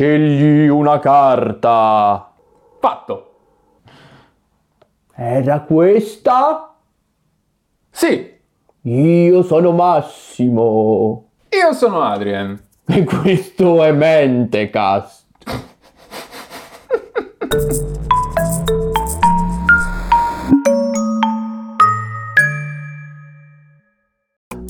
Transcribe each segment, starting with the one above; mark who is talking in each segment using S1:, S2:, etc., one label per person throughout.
S1: Scegli una carta.
S2: Fatto.
S1: Era questa?
S2: Sì,
S1: Io sono Massimo.
S2: io sono Adrien.
S1: E questo è Mentecast.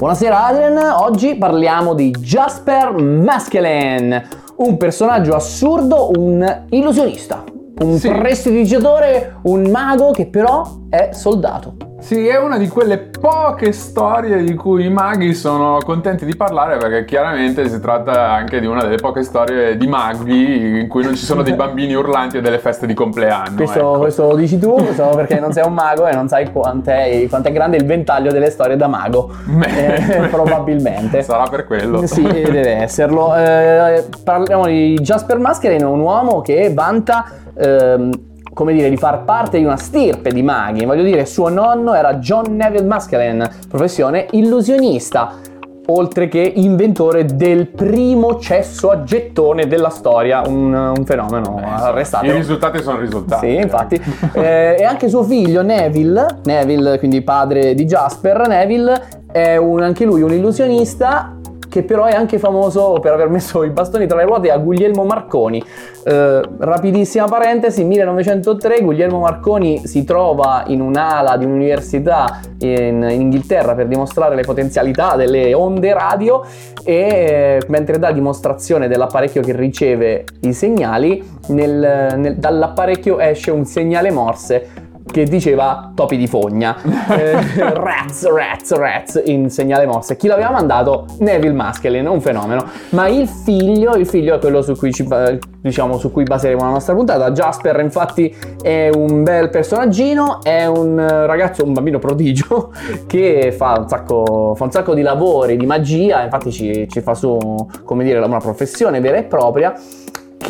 S1: Buonasera Adrian, oggi parliamo di Jasper Maskelyne, un personaggio assurdo, un illusionista, un
S2: Sì.
S1: prestidigiatore, un mago che però è soldato.
S2: Sì, è una di quelle poche storie di cui i maghi sono contenti di parlare perché chiaramente si tratta anche di una delle poche storie di maghi in cui non ci sono dei bambini urlanti e delle feste di compleanno.
S1: Questo,
S2: ecco.
S1: questo lo dici tu, solo perché non sei un mago e non sai quant'è, quant'è grande il ventaglio delle storie da mago. Eh, probabilmente.
S2: Sarà per quello.
S1: Sì, deve esserlo. Eh, parliamo di Jasper Mascherino, un uomo che vanta, ehm, come dire, di far parte di una stirpe di maghi. Voglio dire, suo nonno era John Neville Maskelyne, professione illusionista. Oltre che inventore del primo cesso a gettone della storia, un, un fenomeno arrestato.
S2: I risultati sono risultati.
S1: Sì, infatti. Eh, e anche suo figlio Neville, Neville, quindi padre di Jasper, Neville è un- anche lui un illusionista che però è anche famoso per aver messo i bastoni tra le ruote a Guglielmo Marconi. Eh, rapidissima parentesi, 1903 Guglielmo Marconi si trova in un'ala di un'università in, in Inghilterra per dimostrare le potenzialità delle onde radio e mentre dà dimostrazione dell'apparecchio che riceve i segnali, nel- nel- dall'apparecchio esce un segnale morse che diceva topi di fogna, Eh, rats, rats, rats in segnale morse. Chi l'aveva mandato? Neville Maskelyne, un fenomeno. Ma il figlio, il figlio è quello su cui, ci, diciamo, su cui baseremo la nostra puntata. Jasper, infatti, è un bel personaggino, è un ragazzo, un bambino prodigio che fa un sacco, fa un sacco di lavori, di magia, infatti ci, ci fa su, come dire, una professione vera e propria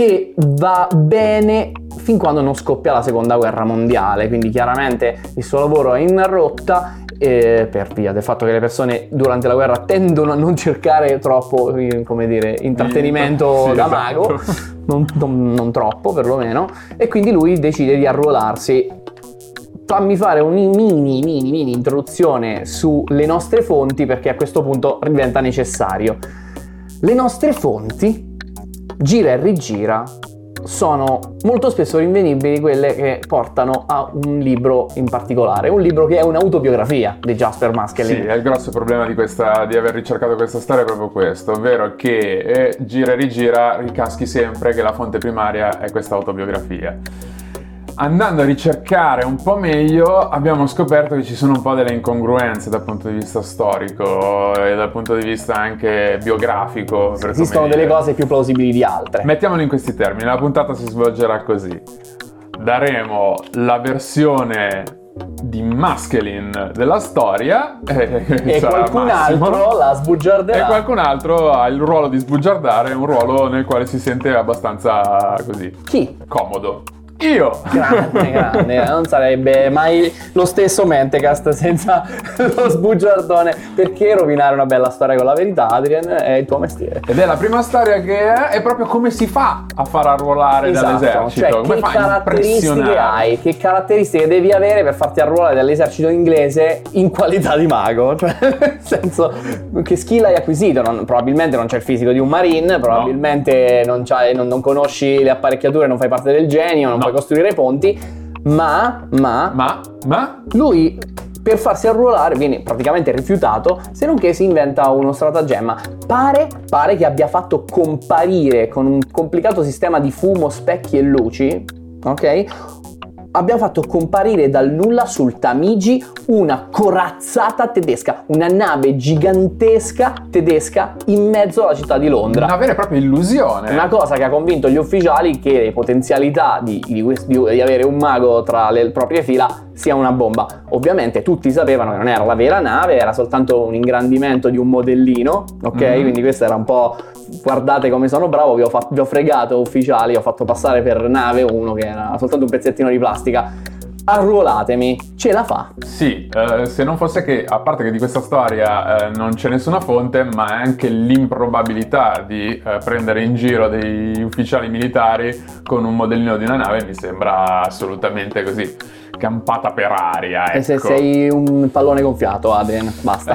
S1: che va bene fin quando non scoppia la seconda guerra mondiale, quindi chiaramente il suo lavoro è in rotta eh, per via del fatto che le persone durante la guerra tendono a non cercare troppo, eh, come dire, intrattenimento
S2: Sì,
S1: da
S2: esatto.
S1: mago, non, non- non troppo perlomeno, e quindi lui decide di arruolarsi. Fammi fare un mini, mini, mini introduzione sulle nostre fonti perché a questo punto diventa necessario. Le nostre fonti, gira e rigira, sono molto spesso rinvenibili quelle che portano a un libro in particolare, un libro che è un'autobiografia di Jasper
S2: Sì,
S1: Maskelyne.
S2: è il grosso problema di, questa, di aver ricercato questa storia è proprio questo, ovvero che eh, gira e rigira ricaschi sempre che la fonte primaria è questa autobiografia. Andando a ricercare un po' meglio abbiamo scoperto che ci sono un po' delle incongruenze dal punto di vista storico e dal punto di vista anche biografico.
S1: Esistono delle cose più plausibili di altre.
S2: Mettiamolo in questi termini, la puntata si svolgerà così. Daremo la versione di Maskelin della storia eh,
S1: e qualcun
S2: Massimo,
S1: altro la
S2: e
S1: sbugiarderà.
S2: qualcun altro ha il ruolo di sbugiardare, un ruolo nel quale si sente abbastanza così
S1: Chi?
S2: comodo. Io!
S1: Grande, grande, non sarebbe mai lo stesso Mentecast senza lo sbugiardone. Perché rovinare una bella storia con la verità, Adrian? È il tuo mestiere.
S2: Ed è la prima storia che è, è proprio come si fa a far arruolare dall'esercito.
S1: cioè
S2: come
S1: che caratteristiche hai, che caratteristiche devi avere per farti arruolare dall'esercito inglese in qualità di mago, cioè nel senso che skill hai acquisito, Non- probabilmente non c'è il fisico di un marine, probabilmente non, c'hai- non- non conosci le apparecchiature, non fai parte del genio, non
S2: No.
S1: Puoi costruire ponti, ma, ma,
S2: Ma, ma,
S1: lui per farsi arruolare viene praticamente rifiutato se non che si inventa uno stratagemma. Pare, pare che abbia fatto comparire con un complicato sistema di fumo specchi e luci ok abbia fatto comparire dal nulla sul Tamigi una corazzata tedesca una nave gigantesca tedesca in mezzo alla città di Londra
S2: una vera e propria illusione.
S1: una cosa che ha convinto gli ufficiali che le potenzialità di, di- di avere un mago tra le proprie fila sia una bomba. Ovviamente tutti sapevano che non era la vera nave, era soltanto un ingrandimento di un modellino, ok?
S2: Mhm.
S1: Quindi questo era un po'... Guardate come sono bravo, vi ho, fa- vi ho fregato ufficiali, ho fatto passare per nave uno che era soltanto un pezzettino di plastica. Arruolatemi, ce la fa.
S2: Sì, eh, se non fosse che, a parte che di questa storia eh, non c'è nessuna fonte, ma anche l'improbabilità di eh, prendere in giro dei ufficiali militari con un modellino di una nave mi sembra assolutamente così campata per aria.
S1: E se
S2: ecco.
S1: sei un pallone gonfiato, Adrian, basta,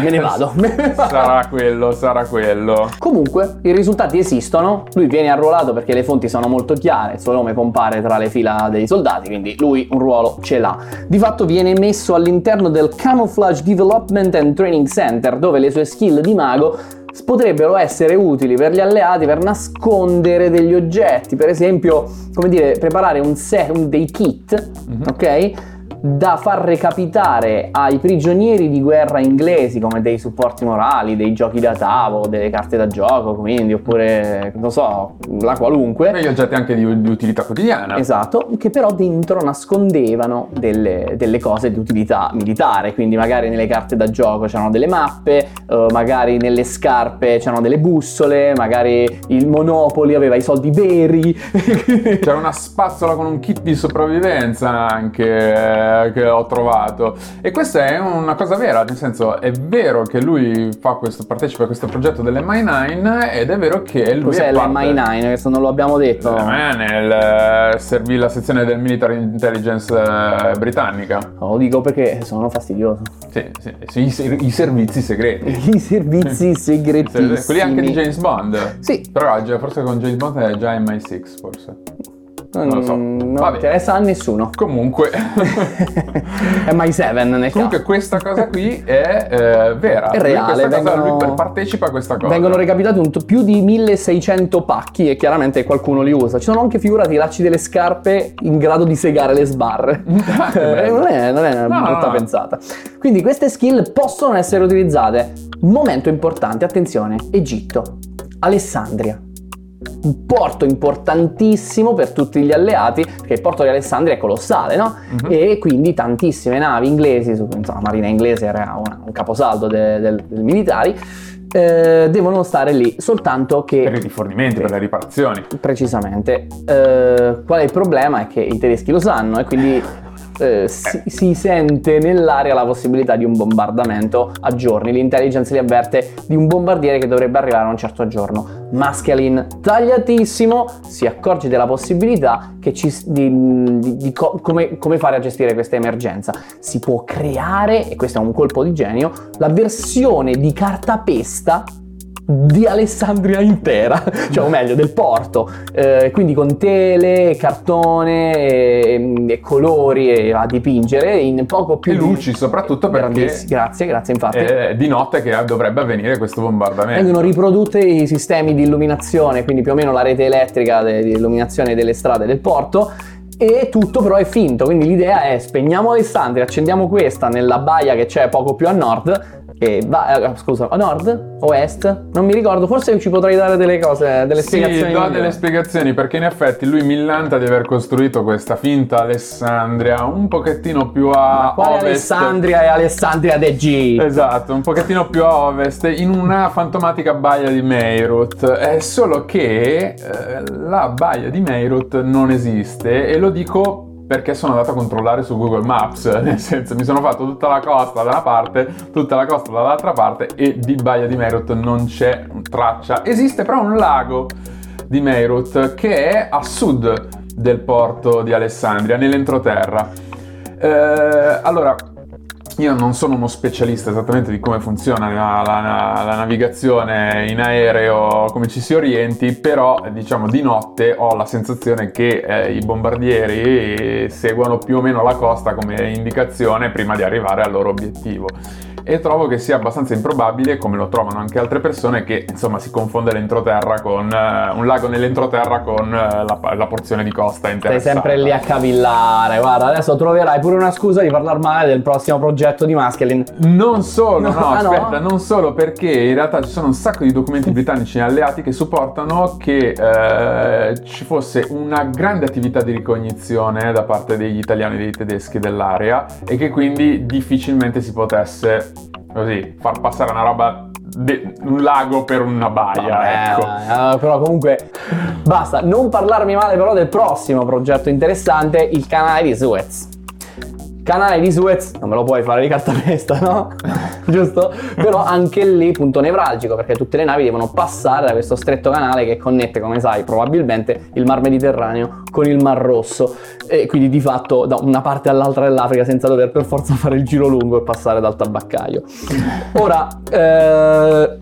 S1: me ne vado.
S2: sarà quello, sarà quello.
S1: Comunque, i risultati esistono, lui viene arruolato perché le fonti sono molto chiare, il suo nome compare tra le fila dei soldati, quindi lui un ruolo ce l'ha. Di fatto viene messo all'interno del Camouflage Development and Training Center, dove le sue skill di mago potrebbero essere utili per gli alleati per nascondere degli oggetti, per esempio, come dire, preparare un set, dei kit, mm-hmm. ok? Da far recapitare ai prigionieri di guerra inglesi come dei supporti morali, dei giochi da tavolo, delle carte da gioco, quindi, oppure, non so, la qualunque.
S2: Degli oggetti anche di, di, utilità quotidiana.
S1: Esatto, che però dentro nascondevano delle, delle, cose di utilità militare, quindi magari nelle carte da gioco c'erano delle mappe, uh, magari nelle scarpe c'erano delle bussole, magari il Monopoli aveva i soldi veri.
S2: C'era una spazzola con un kit di sopravvivenza anche che ho trovato. E questa è una cosa vera, nel senso è vero che lui questo, partecipa a questo progetto dell'MI9 ed è vero che lui
S1: Cos'è
S2: è parte...
S1: l'MI9? Questo non lo abbiamo detto.
S2: Eh, nel, servì la sezione del Military Intelligence eh, britannica.
S1: Lo dico perché sono fastidioso.
S2: Sì, sì, sì i, i, servizi segreti.
S1: I servizi segreti.
S2: Quelli anche di James Bond.
S1: Sì.
S2: Però forse con James Bond è già MI6 forse. Non lo so.
S1: Non interessa a nessuno.
S2: Comunque.
S1: è My7 nel
S2: Comunque
S1: caso.
S2: questa cosa qui è eh, vera.
S1: È reale. Vengono,
S2: cosa, lui partecipa a questa cosa.
S1: Vengono recapitati un, più di 1600 pacchi e chiaramente qualcuno li usa. Ci sono anche figurati i lacci delle scarpe in grado di segare le sbarre. eh, non è, non è una no, brutta no, pensata. Quindi queste skill possono essere utilizzate. Momento importante, attenzione, Egitto, Alessandria un porto importantissimo per tutti gli alleati, perché il porto di Alessandria è colossale, no? Uh-huh. E quindi tantissime navi inglesi, insomma, la marina inglese era una, un caposaldo dei militari, eh, devono stare lì, soltanto che...
S2: Per i rifornimenti, per le riparazioni.
S1: Precisamente. Eh, qual è il problema? È che i tedeschi lo sanno e quindi eh, si, si, sente nell'aria la possibilità di un bombardamento a giorni. L'intelligence li avverte di un bombardiere che dovrebbe arrivare a un certo giorno. Mascalin, tagliatissimo, si accorge della possibilità ci, di, di, di co- come, come fare a gestire questa emergenza. Si può creare, e questo è un colpo di genio, la versione di cartapesta di Alessandria intera, cioè o meglio del porto, eh, quindi con tele, cartone e, e, colori e a dipingere in poco più
S2: e luci soprattutto perché
S1: grazie, grazie infatti
S2: è di notte che dovrebbe avvenire questo bombardamento.
S1: Vengono riprodotti i sistemi di illuminazione, quindi più o meno la rete elettrica di illuminazione delle strade del porto e tutto però è finto, quindi l'idea è spegniamo Alessandria, accendiamo questa nella baia che c'è poco più a nord e va, eh, scusa, a nord? Ovest? Non mi ricordo, forse ci potrei dare delle cose, delle spiegazioni.
S2: Sì, do delle spiegazioni perché in effetti lui millanta di aver costruito questa finta Alessandria un pochettino più a
S1: Ma quale
S2: ovest.
S1: Alessandria e Alessandria de G?
S2: Esatto, un pochettino più a ovest in una fantomatica baia di Meirut. È solo che eh, la baia di Meirut non esiste e lo dico perché sono andato a controllare su Google Maps, nel senso mi sono fatto tutta la costa da una parte, tutta la costa dall'altra parte e di Baia di Meirut non c'è traccia. Esiste però un lago di Meirut che è a sud del porto di Alessandria, nell'entroterra. Eh, allora, io non sono uno specialista esattamente di come funziona la, la, la, navigazione in aereo, come ci si orienti, però diciamo di notte ho la sensazione che eh, i bombardieri seguano più o meno la costa come indicazione prima di arrivare al loro obiettivo e trovo che sia abbastanza improbabile, come lo trovano anche altre persone, che insomma si confonde l'entroterra con uh, un lago nell'entroterra con uh, la, la, porzione di costa interessata.
S1: Sei sempre lì a cavillare, guarda, adesso troverai pure una scusa di parlare male del prossimo progetto di Maskelin.
S2: Non solo, no, no ah, aspetta, no? non solo perché in realtà ci sono un sacco di documenti britannici alleati che supportano che uh, ci fosse una grande attività di ricognizione da parte degli italiani e dei tedeschi dell'area e che quindi difficilmente si potesse così far passare una roba de- un lago per una baia Vabbè,
S1: ecco. eh, però comunque basta non parlarmi male però del prossimo progetto interessante il canale di Suez Canale di Suez, non me lo puoi fare di cartapesta, no? Giusto? Però anche lì punto nevralgico, perché tutte le navi devono passare da questo stretto canale che connette, come sai, probabilmente il Mar Mediterraneo con il Mar Rosso. E quindi di fatto da una parte all'altra dell'Africa senza dover per forza fare il giro lungo e passare dal tabaccaio. Ora, eh,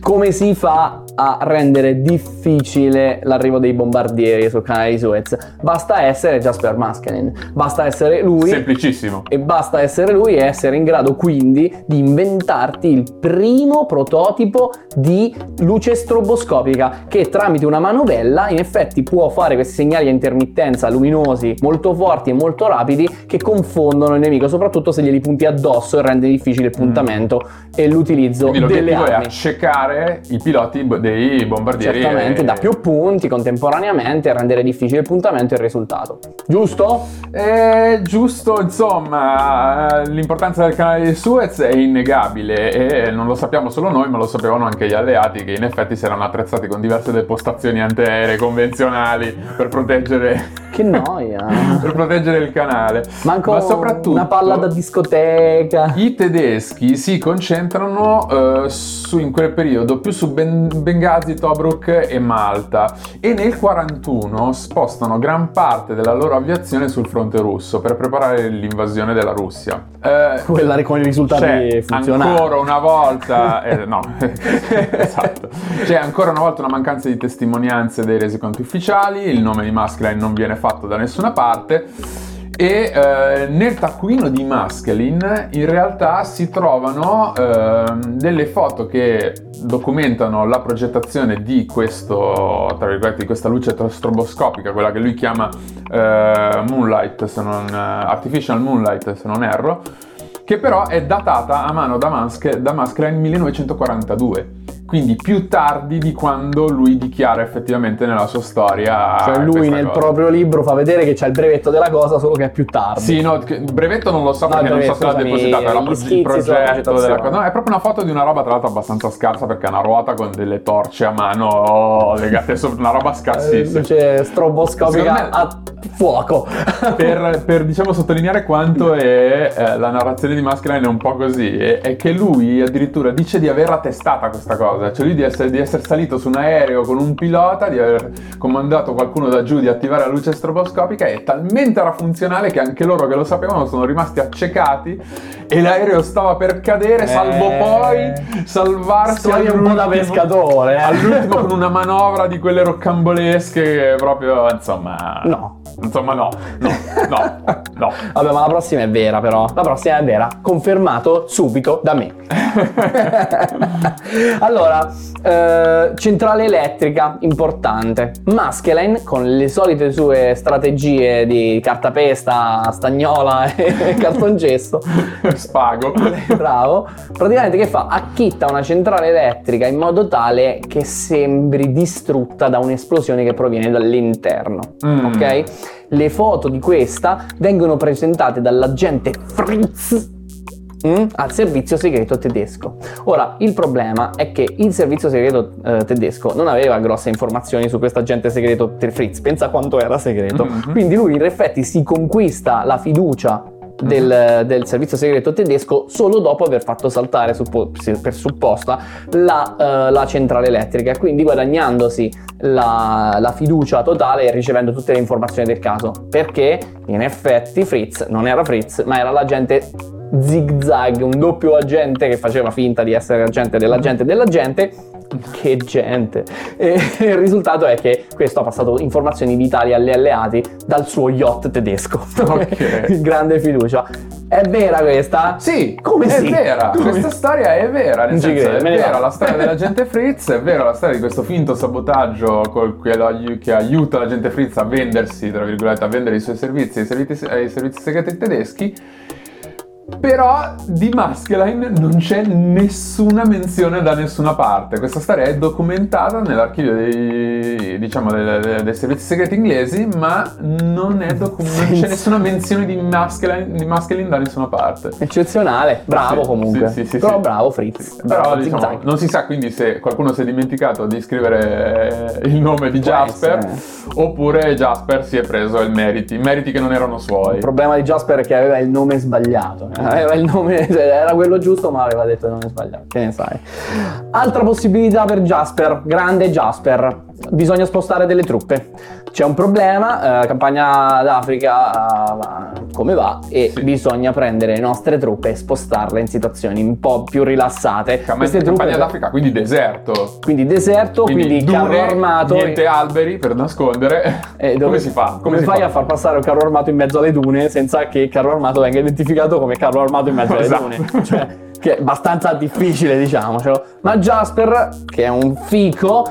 S1: come si fa a rendere difficile l'arrivo dei bombardieri sul canale di Suez. Basta essere Jasper Maskelin, basta essere lui.
S2: Semplicissimo.
S1: E basta essere lui e essere in grado quindi di inventarti il primo prototipo di luce stroboscopica che tramite una manovella in effetti può fare questi segnali a intermittenza luminosi molto forti e molto rapidi che confondono il nemico, soprattutto se glieli punti addosso e rende difficile il puntamento mm. e l'utilizzo
S2: Quindi
S1: delle
S2: armi.
S1: è
S2: accecare i piloti dei bombardieri.
S1: Certamente, e... da più punti contemporaneamente e rendere difficile il puntamento e il risultato. Giusto?
S2: Eh, giusto, insomma, l'importanza del canale di Suez è innegabile e non lo sappiamo solo noi, ma lo sapevano anche gli alleati che in effetti si erano attrezzati con diverse depostazioni antiaeree convenzionali per proteggere
S1: che noia!
S2: per proteggere il canale.
S1: Manco Ma soprattutto una palla da discoteca.
S2: I tedeschi si concentrano eh, su, in quel periodo più su ben- Benghazi, Tobruk e Malta e nel 41 spostano gran parte della loro aviazione sul fronte russo per preparare l'invasione della Russia.
S1: Eh, Quella con i risultati funzionali.
S2: Ancora una volta, eh, no, esatto. C'è ancora una volta una mancanza di testimonianze dei resoconti ufficiali, il nome di Maskelyne non viene fatto da nessuna parte e eh, nel taccuino di Maskelin in realtà si trovano eh, delle foto che documentano la progettazione di, questo, di questa luce stroboscopica, quella che lui chiama eh, Moonlight, non, eh, Artificial Moonlight se non erro, che però è datata a mano da, Musk, da Maskelin nel 1942 quindi più tardi di quando lui dichiara effettivamente nella sua storia.
S1: Cioè lui nel cosa. proprio libro fa vedere che c'è il brevetto della cosa, solo che è più tardi.
S2: Sì, no, il brevetto non lo so perché non so se l'ha depositato, era pro- il progetto della cosa. No, è proprio una foto di una roba tra l'altro abbastanza scarsa perché è una ruota con delle torce a mano legate sopra, una roba scarsissima.
S1: Eh, luce stroboscopica me, a fuoco.
S2: per, per, diciamo sottolineare quanto è eh, la narrazione di Maskelyne è un po' così, è, è che lui addirittura dice di aver attestata questa cosa cosa, cioè lui di essere, di essere, salito su un aereo con un pilota, di aver comandato qualcuno da giù di attivare la luce stroboscopica e talmente era funzionale che anche loro che lo sapevano sono rimasti accecati e l'aereo stava per cadere, salvo eh... poi salvarsi
S1: un po' da pescatore. Eh.
S2: All'ultimo con una manovra di quelle roccambolesche che proprio, insomma...
S1: No.
S2: Insomma no, no, no, no.
S1: Vabbè, ma la prossima è vera però. La prossima è vera, confermato subito da me. allora, eh, centrale elettrica, importante. Maskelyne, con le solite sue strategie di cartapesta, stagnola e cartongesso.
S2: Spago.
S1: Bravo. Praticamente che fa? Acchitta una centrale elettrica in modo tale che sembri distrutta da un'esplosione che proviene dall'interno. Mm. Ok? Le foto di questa vengono presentate dall'agente Fritz Mm, al servizio segreto tedesco. Ora, il problema è che il servizio segreto eh, tedesco non aveva grosse informazioni su questo agente segreto Fritz, pensa quanto era segreto. Mm-hmm. Quindi lui in effetti si conquista la fiducia del, mm-hmm. del, servizio segreto tedesco solo dopo aver fatto saltare suppo, per supposta la, uh, la, centrale elettrica, quindi guadagnandosi la, la, fiducia totale e ricevendo tutte le informazioni del caso. Perché in effetti Fritz non era Fritz, ma era l'agente zigzag, un doppio agente che faceva finta di essere agente dell'agente dell'agente. Che gente! E il risultato è che questo ha passato informazioni vitali agli alleati dal suo yacht tedesco.
S2: Okay.
S1: Grande fiducia. È vera questa?
S2: Sì, come è sì? vera.
S1: Come?
S2: Questa storia è vera, nel senso, credo, è vera la storia dell'agente Fritz, è vera la storia di questo finto sabotaggio che, che, aiuta l'agente Fritz a vendersi, tra virgolette, a vendere i suoi servizi ai servizi, ai servizi segreti tedeschi però di Maskelyne non c'è nessuna menzione da nessuna parte. Questa storia è documentata nell'archivio dei, di diciamo, dei, dei- servizi segreti inglesi, ma non, è docu- non c'è nessuna menzione di Maskelyne, di Maskelyne da nessuna parte.
S1: Eccezionale, bravo
S2: Sì,
S1: comunque.
S2: sì, sì, sì,
S1: Però bravo Fritz.
S2: Però
S1: Bravo,
S2: diciamo, non si sa quindi se qualcuno si è dimenticato di scrivere eh, il nome di
S1: Può
S2: Jasper
S1: essere.
S2: oppure Jasper si è preso i meriti, meriti che non erano suoi.
S1: Il problema di Jasper è che aveva il nome sbagliato. eh. Aveva il nome, cioè, era quello giusto, ma aveva detto il nome sbagliato. Che ne sai? Altra possibilità per Jasper, grande Jasper. Bisogna spostare delle truppe. C'è un problema, eh, campagna d'Africa eh, come va e
S2: Sì.
S1: bisogna prendere le nostre truppe e spostarle in situazioni un po' più rilassate.
S2: Cam-
S1: Queste
S2: campagna
S1: truppe,
S2: d'Africa, quindi deserto.
S1: quindi deserto, quindi, carro
S2: dune,
S1: armato.
S2: niente alberi per nascondere.
S1: Eh,
S2: come si fa?
S1: Come,
S2: si
S1: fai
S2: fa?
S1: a far passare un carro armato in mezzo alle dune senza che il carro armato venga identificato come carro armato in mezzo alle
S2: Esatto.
S1: dune? Cioè, che è abbastanza difficile, diciamocelo. Ma Jasper, che è un fico,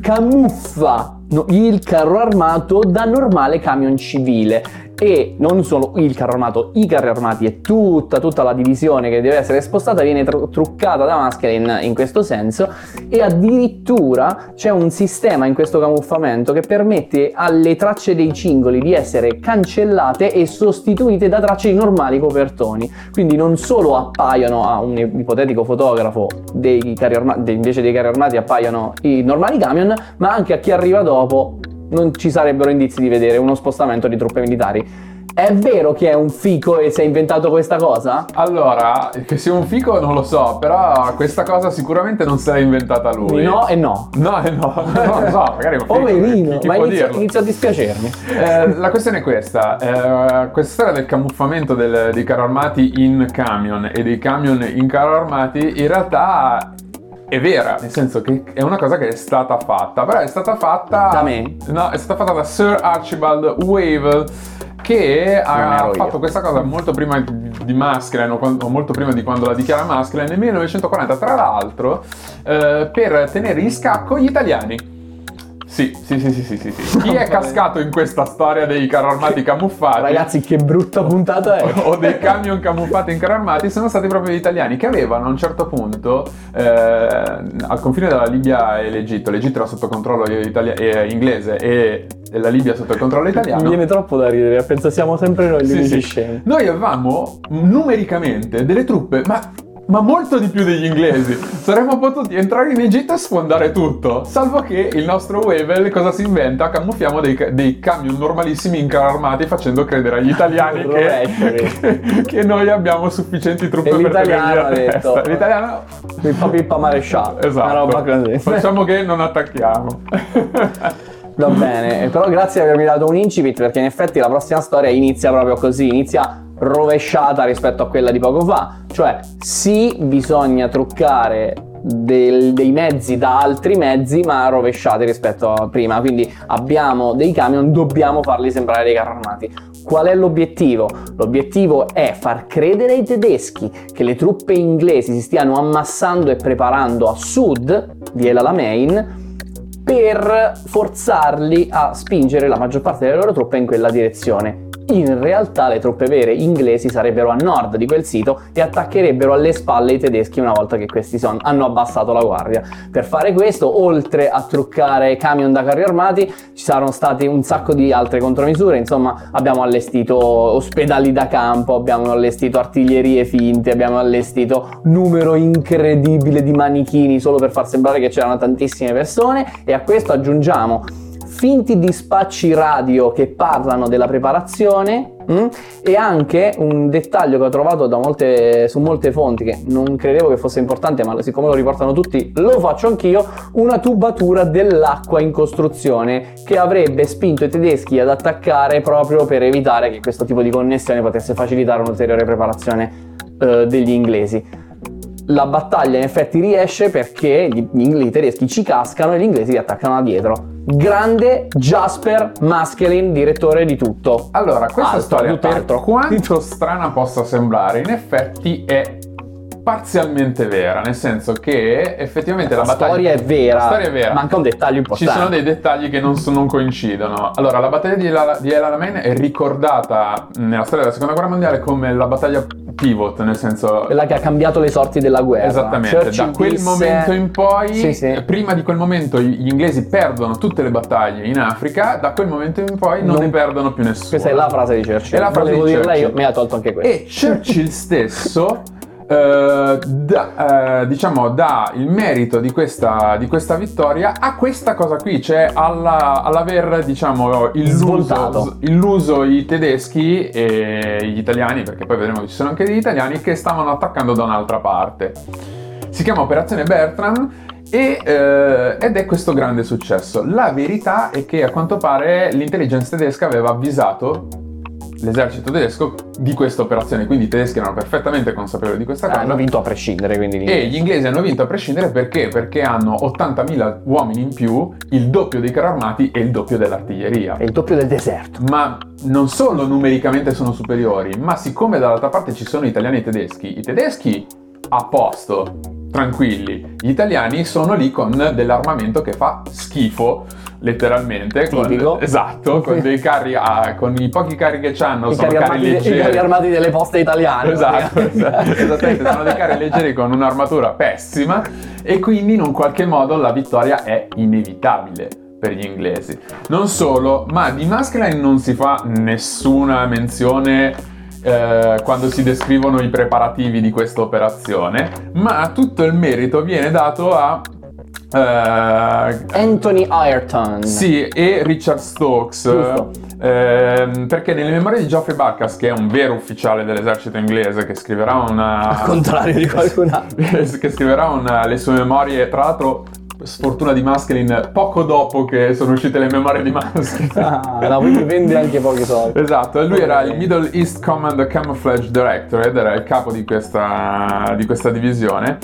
S1: camuffa il carro armato da normale camion civile. E non solo il carro armato, i carri armati e tutta, tutta la divisione che deve essere spostata viene tru- truccata da Maskelyne in questo senso e addirittura c'è un sistema in questo camuffamento che permette alle tracce dei cingoli di essere cancellate e sostituite da tracce di normali copertoni. Quindi non solo appaiono a un ipotetico fotografo dei carri armati, invece dei carri armati appaiono i normali camion, ma anche a chi arriva dopo non ci sarebbero indizi di vedere uno spostamento di truppe militari. È vero che è un fico e si è inventato questa cosa?
S2: Allora, che sia un fico non lo so, però questa cosa sicuramente non se l'ha inventata lui.
S1: No e no.
S2: No, eh no, non lo so, magari è un fico,
S1: Poverino,
S2: chi, chi
S1: ma inizia, inizia a dispiacermi.
S2: Eh, la questione è questa, eh, questa storia del camuffamento del- dei carro armati in camion e dei camion in carro armati in realtà è vera, nel senso che è una cosa che è stata fatta, però è stata fatta
S1: Da me?
S2: No, è stata fatta da Sir Archibald Wavell che ha fatto
S1: io.
S2: questa cosa molto prima di Maskelyne o, molto prima di quando la dichiara Maskelyne nel 1940, tra l'altro, eh, per tenere in scacco gli italiani. Sì, sì, sì, sì, sì, sì, sì. Chi è cascato in questa storia dei carro armati camuffati?
S1: Ragazzi, che brutta puntata è.
S2: o dei camion camuffati in carro armati sono stati proprio gli italiani che avevano a un certo punto eh, al confine della Libia e l'Egitto l'Egitto era sotto controllo italia- eh, inglese e la Libia sotto il controllo
S1: Mi
S2: italiano
S1: viene troppo da ridere, penso siamo sempre noi gli
S2: Sì, sì.
S1: scemi.
S2: noi avevamo numericamente delle truppe ma ma molto di più degli inglesi. Saremmo potuti entrare in Egitto e sfondare tutto. Salvo che il nostro Wavell cosa si inventa? Camuffiamo dei, dei camion normalissimi in carro armati facendo credere agli italiani che, che, che noi abbiamo sufficienti truppe
S1: E
S2: per
S1: l'italiano ha detto-
S2: testa. L'italiano...
S1: Pippa pippa maresciallo. Una roba
S2: Esatto. Facciamo che non attacchiamo.
S1: Va bene, però grazie di avermi dato un incipit perché in effetti la prossima storia inizia proprio così, inizia rovesciata rispetto a quella di poco fa, cioè sì bisogna truccare del- dei mezzi da altri mezzi ma rovesciati rispetto a prima, quindi abbiamo dei camion, dobbiamo farli sembrare dei carri armati. Qual è l'obiettivo? L'obiettivo è far credere ai tedeschi che le truppe inglesi si stiano ammassando e preparando a sud di El Alamein per forzarli a spingere la maggior parte delle loro truppe in quella direzione. In realtà le truppe vere inglesi sarebbero a nord di quel sito e attaccherebbero alle spalle i tedeschi una volta che questi son- hanno abbassato la guardia. Per fare questo, oltre a truccare camion da carri armati, ci saranno state un sacco di altre contromisure, insomma abbiamo allestito ospedali da campo, abbiamo allestito artiglierie finte, abbiamo allestito numero incredibile di manichini solo per far sembrare che c'erano tantissime persone e a questo aggiungiamo finti dispacci radio che parlano della preparazione mm, e anche un dettaglio che ho trovato molte- su molte fonti che non credevo che fosse importante ma siccome lo riportano tutti lo faccio anch'io una tubatura dell'acqua in costruzione che avrebbe spinto i tedeschi ad attaccare proprio per evitare che questo tipo di connessione potesse facilitare un'ulteriore preparazione eh, degli inglesi la battaglia in effetti riesce perché gli, gli- i tedeschi ci cascano e gli inglesi li attaccano da dietro. Grande Jasper Maskelin, direttore di tutto.
S2: Allora, questa
S1: Altro,
S2: storia, per quanto strana possa sembrare, in effetti è parzialmente vera, nel senso che effettivamente la,
S1: La
S2: battaglia
S1: storia è vera,
S2: La storia è vera.
S1: manca un dettaglio
S2: Ci
S1: importante.
S2: sono dei dettagli che non, so- non coincidono. Allora, la battaglia di El, di El Alamein è ricordata nella storia della seconda guerra mondiale come la battaglia pivot, nel senso...
S1: Quella che ha cambiato le sorti della guerra.
S2: Esattamente,
S1: Churchill
S2: da quel
S1: disse-
S2: momento in poi,
S1: Sì, sì.
S2: prima di quel momento gli inglesi perdono tutte le battaglie in Africa, da quel momento in poi non,
S1: Non-
S2: ne perdono più nessuno.
S1: Questa è la frase di Churchill.
S2: È la frase
S1: Volevo
S2: di
S1: dirla
S2: Churchill.
S1: io, mi ha tolto anche questa.
S2: E Churchill stesso eh, dà, eh, diciamo, dà il merito di questa, di questa vittoria a questa cosa qui, cioè alla- all'aver diciamo, illuso, illuso i tedeschi e gli italiani, perché poi vedremo che ci sono anche degli italiani che stavano attaccando da un'altra parte. Si chiama Operazione Bertram e, eh, ed è questo grande successo. La verità è che a quanto pare l'intelligence tedesca aveva avvisato l'esercito tedesco di questa operazione, quindi i tedeschi erano perfettamente consapevoli di questa
S1: Ah,
S2: cosa.
S1: hanno vinto a prescindere, quindi...
S2: E gli inglesi hanno vinto a prescindere perché? Perché hanno 80.000 uomini in più, il doppio dei carri armati e il doppio dell'artiglieria.
S1: È il doppio del deserto.
S2: Ma non solo numericamente sono superiori, ma siccome dall'altra parte ci sono italiani e tedeschi, i tedeschi a posto, tranquilli, gli italiani sono lì con dell'armamento che fa schifo, letteralmente. con-
S1: Tipico.
S2: esatto, con dei carri, a- con i pochi carri che hanno,
S1: I
S2: sono
S1: carri,
S2: carri,
S1: armati, I
S2: leggeri.
S1: carri armati delle poste italiane.
S2: Esatto,
S1: praticamente.
S2: esattamente, sono dei carri leggeri con un'armatura pessima e quindi in un qualche modo la vittoria è inevitabile per gli inglesi. Non solo, ma di Maskelyne non si fa nessuna menzione eh, quando si descrivono i preparativi di questa operazione, ma tutto il merito viene dato a eh,
S1: Anthony Ayrton.
S2: sì, e Richard Stokes. Ehm, perché nelle memorie di Geoffrey Bacchus, che è un vero ufficiale dell'esercito inglese, che scriverà una.
S1: Al contrario di qualcun altro.
S2: che scriverà una- le sue memorie, tra l'altro. Sfortuna di Maskelyne poco dopo che sono uscite le memorie di Maskelyne.
S1: Ah, no, quindi vende anche pochi soldi.
S2: Esatto, e lui era il Middle East Command Camouflage Director ed era il capo di questa, di questa divisione.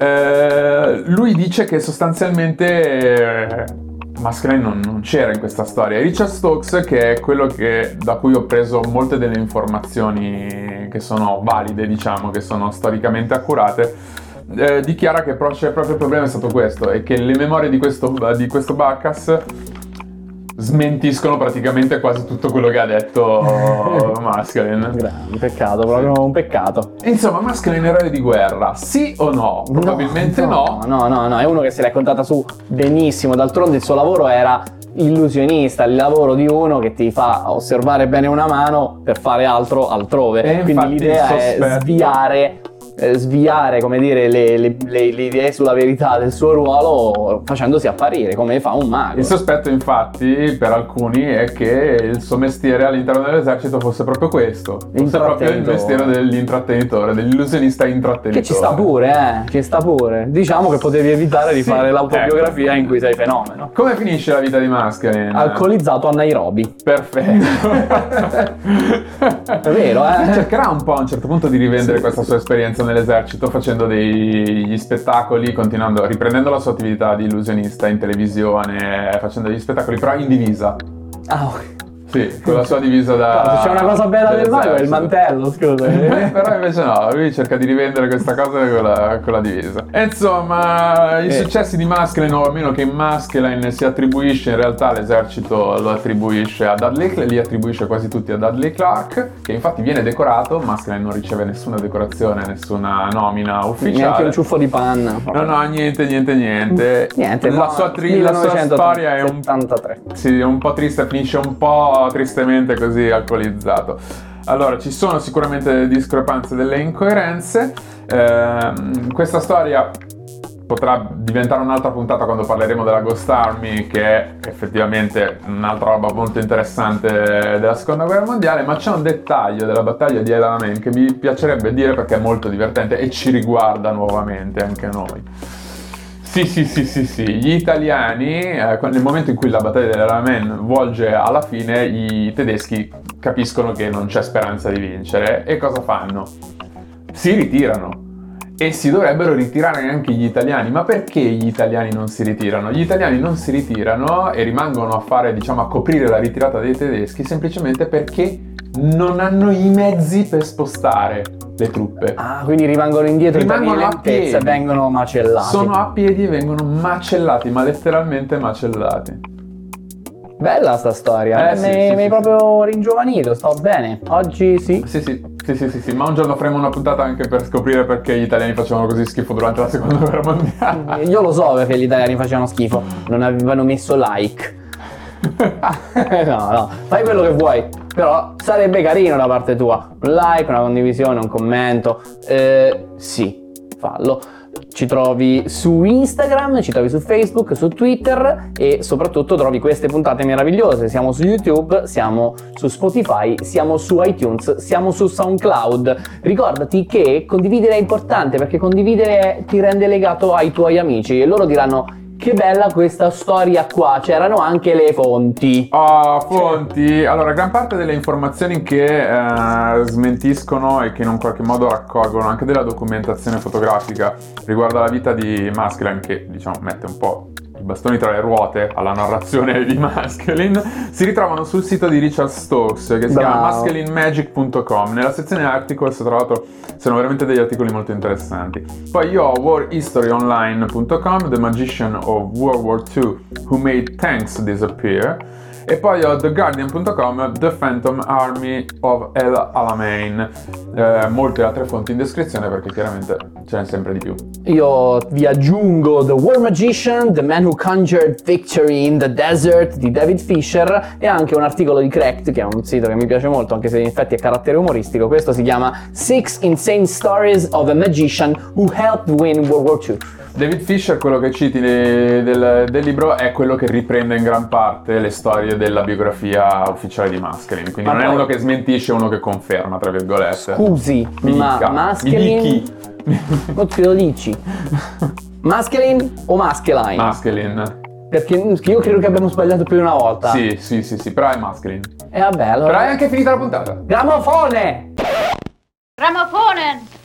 S2: Eh, lui dice che sostanzialmente eh, non, non c'era in questa storia. Richard Stokes, che è quello che- da cui ho preso molte delle informazioni che sono valide, diciamo, che sono storicamente accurate, eh, dichiara che pro- cioè, proprio il problema è stato questo, e che le memorie di questo, di questo Bacchus smentiscono praticamente quasi tutto quello che ha detto Maskelyne.
S1: Grande, peccato, proprio un peccato.
S2: Insomma, Maskelyne eroe di guerra, sì o no? Probabilmente no.
S1: No, no, no, è uno che se l'è contata su benissimo. D'altronde il suo lavoro era illusionista, il lavoro di uno che ti fa osservare bene una mano per fare altro altrove.
S2: E
S1: Quindi l'idea è sviare. Eh, Sviare, come dire, le, le- le- le idee sulla verità del suo ruolo facendosi apparire come fa un mago.
S2: Il sospetto, infatti, per alcuni è che il suo mestiere all'interno dell'esercito fosse proprio questo. Fosse proprio il mestiere dell'intrattenitore, dell'illusionista intrattenitore.
S1: Che ci sta pure, eh, ci sta pure. Diciamo che potevi evitare di
S2: Sì,
S1: fare l'autobiografia
S2: ecco.
S1: in cui sei fenomeno.
S2: Come finisce la vita di Maskelyne?
S1: Alcolizzato a Nairobi.
S2: Perfetto.
S1: È vero, eh?
S2: Cercherà un po' a un certo punto di rivendere questa sua esperienza nell'esercito facendo degli spettacoli, continuando, riprendendo la sua attività di illusionista in televisione, facendo degli spettacoli però in divisa.
S1: Ah, ok.
S2: Sì, con la sua divisa da...
S1: No, se c'è una cosa bella del mago è il mantello, scusa.
S2: Però invece no, lui cerca di rivendere questa cosa con la, con la divisa. E insomma, i
S1: Eh.
S2: successi di Maskelyne, o almeno che Maskelyne si attribuisce, in realtà l'esercito lo attribuisce a Dudley, li attribuisce quasi tutti a Dudley Clark, che infatti viene decorato, Maskelyne non riceve nessuna decorazione, nessuna nomina
S1: Neanche
S2: ufficiale.
S1: un ciuffo di panna.
S2: No, no, niente, niente, niente.
S1: Niente,
S2: la
S1: no,
S2: sua, tri- la sua storia è un
S1: 1973.
S2: sì, è un po' triste, finisce un po' tristemente così alcolizzato. Allora, ci sono sicuramente delle discrepanze, delle incoerenze. Ehm, questa storia potrà diventare un'altra puntata quando parleremo della Ghost Army, che è effettivamente un'altra roba molto interessante della seconda guerra mondiale, ma c'è un dettaglio della battaglia di El Alamein che mi piacerebbe dire perché è molto divertente e ci riguarda nuovamente anche noi. Sì, sì, sì, sì, sì, gli italiani, eh, nel momento in cui la battaglia dell'Alamein volge alla fine, i tedeschi capiscono che non c'è speranza di vincere e cosa fanno? Si ritirano. E si dovrebbero ritirare anche gli italiani, ma perché gli italiani non si ritirano? Gli italiani non si ritirano e rimangono a fare, diciamo, a coprire la ritirata dei tedeschi semplicemente perché non hanno i mezzi per spostare le truppe.
S1: Ah, quindi rimangono indietro
S2: Rimangono a
S1: lentezza e
S2: piedi.
S1: vengono macellati.
S2: Sono a piedi e vengono macellati, ma letteralmente macellati.
S1: Bella sta storia.
S2: Eh, sì,
S1: mi
S2: sì,
S1: hai
S2: sì,
S1: proprio ringiovanito, sto bene. Oggi sì.
S2: Sì, sì. Sì, sì, sì, sì, ma un giorno faremo una puntata anche per scoprire perché gli italiani facevano così schifo durante la seconda guerra mondiale.
S1: Io lo so perché gli italiani facevano schifo, non avevano messo like. no, no, fai quello che vuoi, però sarebbe carino da parte tua. Un like, una condivisione, un commento. Eh, sì, fallo. Ci trovi su Instagram, ci trovi su Facebook, su Twitter e soprattutto trovi queste puntate meravigliose. Siamo su YouTube, siamo su Spotify, siamo su iTunes, siamo su SoundCloud. Ricordati che condividere è importante perché condividere ti rende legato ai tuoi amici e loro diranno che bella questa storia qua, c'erano anche le fonti.
S2: Oh, fonti! Allora, gran parte delle informazioni che eh, smentiscono e che in un qualche modo raccolgono anche della documentazione fotografica riguardo alla vita di Maskelyne, che diciamo mette un po' bastoni tra le ruote alla narrazione di Maskelyne, si ritrovano sul sito di Richard Stokes che si
S1: Bravo.
S2: chiama maskelyinmagic.com. Nella sezione articles, tra l'altro, sono veramente degli articoli molto interessanti. Poi io ho warhistoryonline.com, The Magician of World War II Who Made Tanks Disappear. E poi ho TheGuardian.com, The Phantom Army of El Alamein. Eh, molte altre fonti in descrizione perché chiaramente ce n'è sempre di più.
S1: Io vi aggiungo The War Magician, The Man Who Conjured Victory in the Desert di David Fisher e anche un articolo di Cracked che è un sito che mi piace molto anche se in effetti è carattere umoristico. Questo si chiama Six Insane Stories of a Magician Who Helped Win World War II.
S2: David Fisher, quello che citi del, del libro, è quello che riprende in gran parte le storie della biografia ufficiale di Maskelyne. Quindi
S1: Ma
S2: non è
S1: poi-
S2: uno che smentisce, è uno che conferma, tra virgolette.
S1: Scusi,
S2: Mi
S1: ma
S2: dica,
S1: Maskelyne...
S2: mi dichi.
S1: Non te lo dici. Masculine o masculine?
S2: Maskelyne.
S1: Perché io credo che abbiamo sbagliato più di una volta.
S2: Sì, sì, sì, sì, però è Maskelyne.
S1: E vabbè, allora...
S2: Però è anche finita la puntata.
S1: Gramofone!
S3: Grammofonen!